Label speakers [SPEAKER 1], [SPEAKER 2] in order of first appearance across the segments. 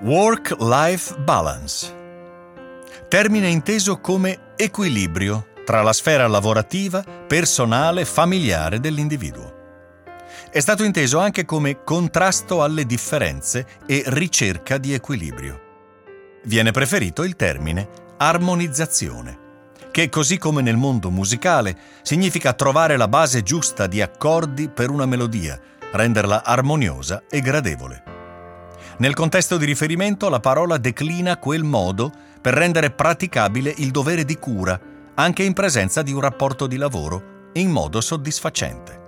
[SPEAKER 1] Work-life balance. Termine inteso come equilibrio tra la sfera lavorativa, personale, familiare dell'individuo. È stato inteso anche come contrasto alle differenze e ricerca di equilibrio. Viene preferito il termine armonizzazione, che così come nel mondo musicale significa trovare la base giusta di accordi per una melodia, renderla armoniosa e gradevole. Nel contesto di riferimento la parola declina quel modo per rendere praticabile il dovere di cura, anche in presenza di un rapporto di lavoro, in modo soddisfacente.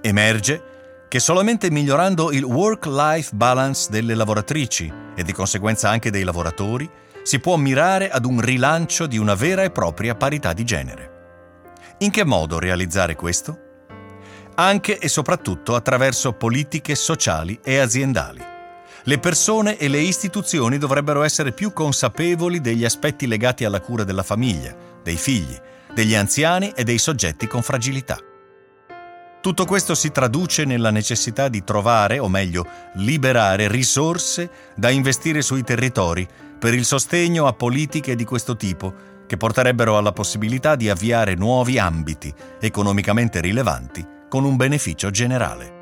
[SPEAKER 1] Emerge che solamente migliorando il work-life balance delle lavoratrici e di conseguenza anche dei lavoratori si può mirare ad un rilancio di una vera e propria parità di genere. In che modo realizzare questo? Anche e soprattutto attraverso politiche sociali e aziendali. Le persone e le istituzioni dovrebbero essere più consapevoli degli aspetti legati alla cura della famiglia, dei figli, degli anziani e dei soggetti con fragilità. Tutto questo si traduce nella necessità di trovare, o meglio, liberare risorse da investire sui territori per il sostegno a politiche di questo tipo che porterebbero alla possibilità di avviare nuovi ambiti economicamente rilevanti con un beneficio generale.